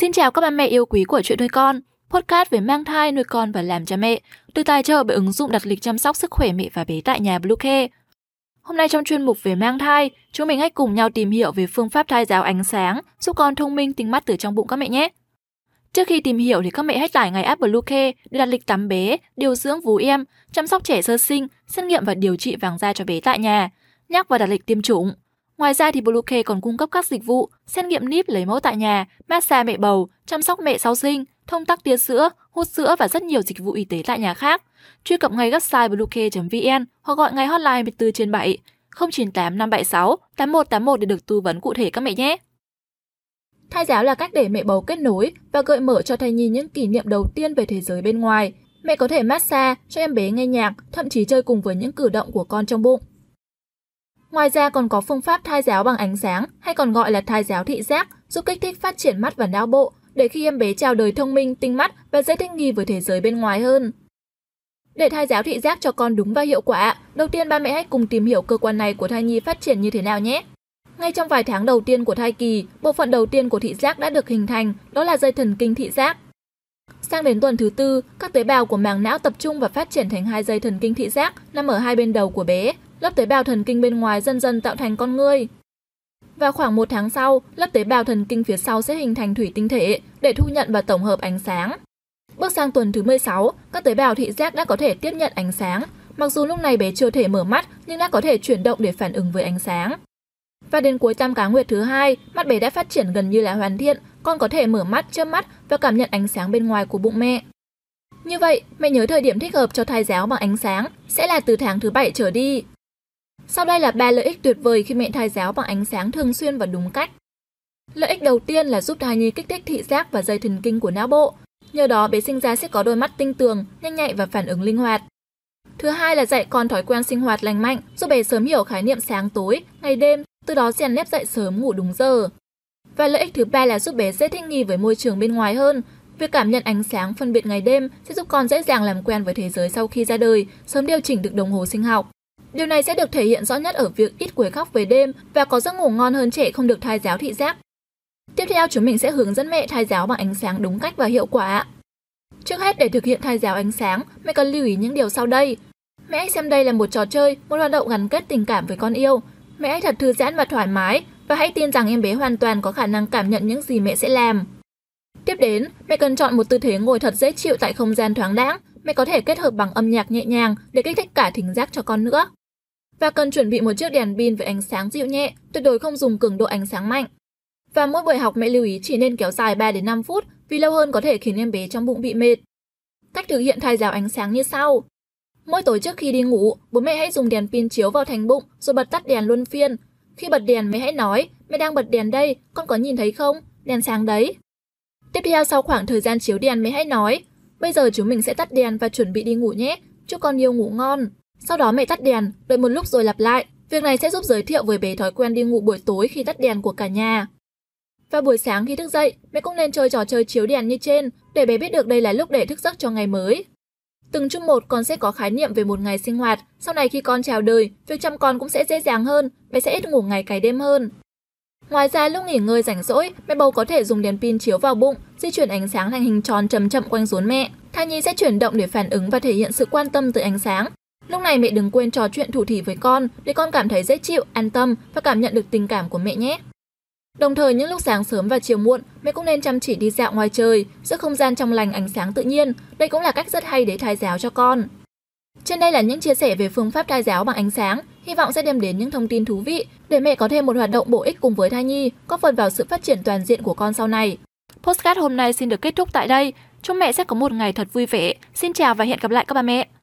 Xin chào các bà mẹ yêu quý của chuyện nuôi con, podcast về mang thai, nuôi con và làm cha mẹ, được tài trợ bởi ứng dụng đặt lịch chăm sóc sức khỏe mẹ và bé tại nhà Bluecare. Hôm nay trong chuyên mục về mang thai, chúng mình hãy cùng nhau tìm hiểu về phương pháp thai giáo ánh sáng, giúp con thông minh tinh mắt từ trong bụng các mẹ nhé. Trước khi tìm hiểu thì các mẹ hãy tải ngay app Bluecare để đặt lịch tắm bé, điều dưỡng vú em, chăm sóc trẻ sơ sinh, xét nghiệm và điều trị vàng da cho bé tại nhà, nhắc và đặt lịch tiêm chủng. Ngoài ra thì Bluecare còn cung cấp các dịch vụ xét nghiệm níp lấy mẫu tại nhà, massage mẹ bầu, chăm sóc mẹ sau sinh, thông tắc tia sữa, hút sữa và rất nhiều dịch vụ y tế tại nhà khác. Truy cập ngay website bluecare.vn hoặc gọi ngay hotline 24 trên 7 098 576 8181 để được tư vấn cụ thể các mẹ nhé. Thai giáo là cách để mẹ bầu kết nối và gợi mở cho thai nhi những kỷ niệm đầu tiên về thế giới bên ngoài. Mẹ có thể massage cho em bé nghe nhạc, thậm chí chơi cùng với những cử động của con trong bụng. Ngoài ra còn có phương pháp thai giáo bằng ánh sáng hay còn gọi là thai giáo thị giác giúp kích thích phát triển mắt và não bộ để khi em bé chào đời thông minh, tinh mắt và dễ thích nghi với thế giới bên ngoài hơn. Để thai giáo thị giác cho con đúng và hiệu quả, đầu tiên ba mẹ hãy cùng tìm hiểu cơ quan này của thai nhi phát triển như thế nào nhé. Ngay trong vài tháng đầu tiên của thai kỳ, bộ phận đầu tiên của thị giác đã được hình thành, đó là dây thần kinh thị giác. Sang đến tuần thứ tư, các tế bào của màng não tập trung và phát triển thành hai dây thần kinh thị giác nằm ở hai bên đầu của bé, lớp tế bào thần kinh bên ngoài dần dần tạo thành con người. Và khoảng một tháng sau, lớp tế bào thần kinh phía sau sẽ hình thành thủy tinh thể để thu nhận và tổng hợp ánh sáng. Bước sang tuần thứ 16, các tế bào thị giác đã có thể tiếp nhận ánh sáng. Mặc dù lúc này bé chưa thể mở mắt nhưng đã có thể chuyển động để phản ứng với ánh sáng. Và đến cuối tam cá nguyệt thứ hai, mắt bé đã phát triển gần như là hoàn thiện, con có thể mở mắt, chớp mắt và cảm nhận ánh sáng bên ngoài của bụng mẹ. Như vậy, mẹ nhớ thời điểm thích hợp cho thai giáo bằng ánh sáng sẽ là từ tháng thứ bảy trở đi. Sau đây là ba lợi ích tuyệt vời khi mẹ thai giáo bằng ánh sáng thường xuyên và đúng cách. Lợi ích đầu tiên là giúp thai nhi kích thích thị giác và dây thần kinh của não bộ. Nhờ đó bé sinh ra sẽ có đôi mắt tinh tường, nhanh nhạy và phản ứng linh hoạt. Thứ hai là dạy con thói quen sinh hoạt lành mạnh, giúp bé sớm hiểu khái niệm sáng tối, ngày đêm, từ đó rèn nếp dậy sớm ngủ đúng giờ. Và lợi ích thứ ba là giúp bé dễ thích nghi với môi trường bên ngoài hơn. Việc cảm nhận ánh sáng phân biệt ngày đêm sẽ giúp con dễ dàng làm quen với thế giới sau khi ra đời, sớm điều chỉnh được đồng hồ sinh học. Điều này sẽ được thể hiện rõ nhất ở việc ít quấy khóc về đêm và có giấc ngủ ngon hơn trẻ không được thai giáo thị giác. Tiếp theo chúng mình sẽ hướng dẫn mẹ thai giáo bằng ánh sáng đúng cách và hiệu quả. Trước hết để thực hiện thai giáo ánh sáng, mẹ cần lưu ý những điều sau đây. Mẹ hãy xem đây là một trò chơi, một hoạt động gắn kết tình cảm với con yêu. Mẹ hãy thật thư giãn và thoải mái và hãy tin rằng em bé hoàn toàn có khả năng cảm nhận những gì mẹ sẽ làm. Tiếp đến, mẹ cần chọn một tư thế ngồi thật dễ chịu tại không gian thoáng đãng. Mẹ có thể kết hợp bằng âm nhạc nhẹ nhàng để kích thích cả thính giác cho con nữa. Và cần chuẩn bị một chiếc đèn pin với ánh sáng dịu nhẹ, tuyệt đối không dùng cường độ ánh sáng mạnh. Và mỗi buổi học mẹ lưu ý chỉ nên kéo dài 3 đến 5 phút vì lâu hơn có thể khiến em bé trong bụng bị mệt. Cách thực hiện thay rào ánh sáng như sau. Mỗi tối trước khi đi ngủ, bố mẹ hãy dùng đèn pin chiếu vào thành bụng rồi bật tắt đèn luân phiên. Khi bật đèn mẹ hãy nói, mẹ đang bật đèn đây, con có nhìn thấy không? Đèn sáng đấy. Tiếp theo sau khoảng thời gian chiếu đèn mẹ hãy nói, bây giờ chúng mình sẽ tắt đèn và chuẩn bị đi ngủ nhé, chúc con yêu ngủ ngon. Sau đó mẹ tắt đèn, đợi một lúc rồi lặp lại. Việc này sẽ giúp giới thiệu với bé thói quen đi ngủ buổi tối khi tắt đèn của cả nhà. Và buổi sáng khi thức dậy, mẹ cũng nên chơi trò chơi chiếu đèn như trên để bé biết được đây là lúc để thức giấc cho ngày mới. Từng chung một con sẽ có khái niệm về một ngày sinh hoạt, sau này khi con chào đời, việc chăm con cũng sẽ dễ dàng hơn, bé sẽ ít ngủ ngày cái đêm hơn. Ngoài ra lúc nghỉ ngơi rảnh rỗi, mẹ bầu có thể dùng đèn pin chiếu vào bụng, di chuyển ánh sáng thành hình tròn chậm chậm quanh rốn mẹ. Thai nhi sẽ chuyển động để phản ứng và thể hiện sự quan tâm từ ánh sáng. Lúc này mẹ đừng quên trò chuyện thủ thỉ với con để con cảm thấy dễ chịu, an tâm và cảm nhận được tình cảm của mẹ nhé. Đồng thời những lúc sáng sớm và chiều muộn, mẹ cũng nên chăm chỉ đi dạo ngoài trời, giữa không gian trong lành ánh sáng tự nhiên. Đây cũng là cách rất hay để thai giáo cho con. Trên đây là những chia sẻ về phương pháp thai giáo bằng ánh sáng, hy vọng sẽ đem đến những thông tin thú vị để mẹ có thêm một hoạt động bổ ích cùng với thai nhi, góp phần vào sự phát triển toàn diện của con sau này. Postcard hôm nay xin được kết thúc tại đây. Chúc mẹ sẽ có một ngày thật vui vẻ. Xin chào và hẹn gặp lại các bà mẹ.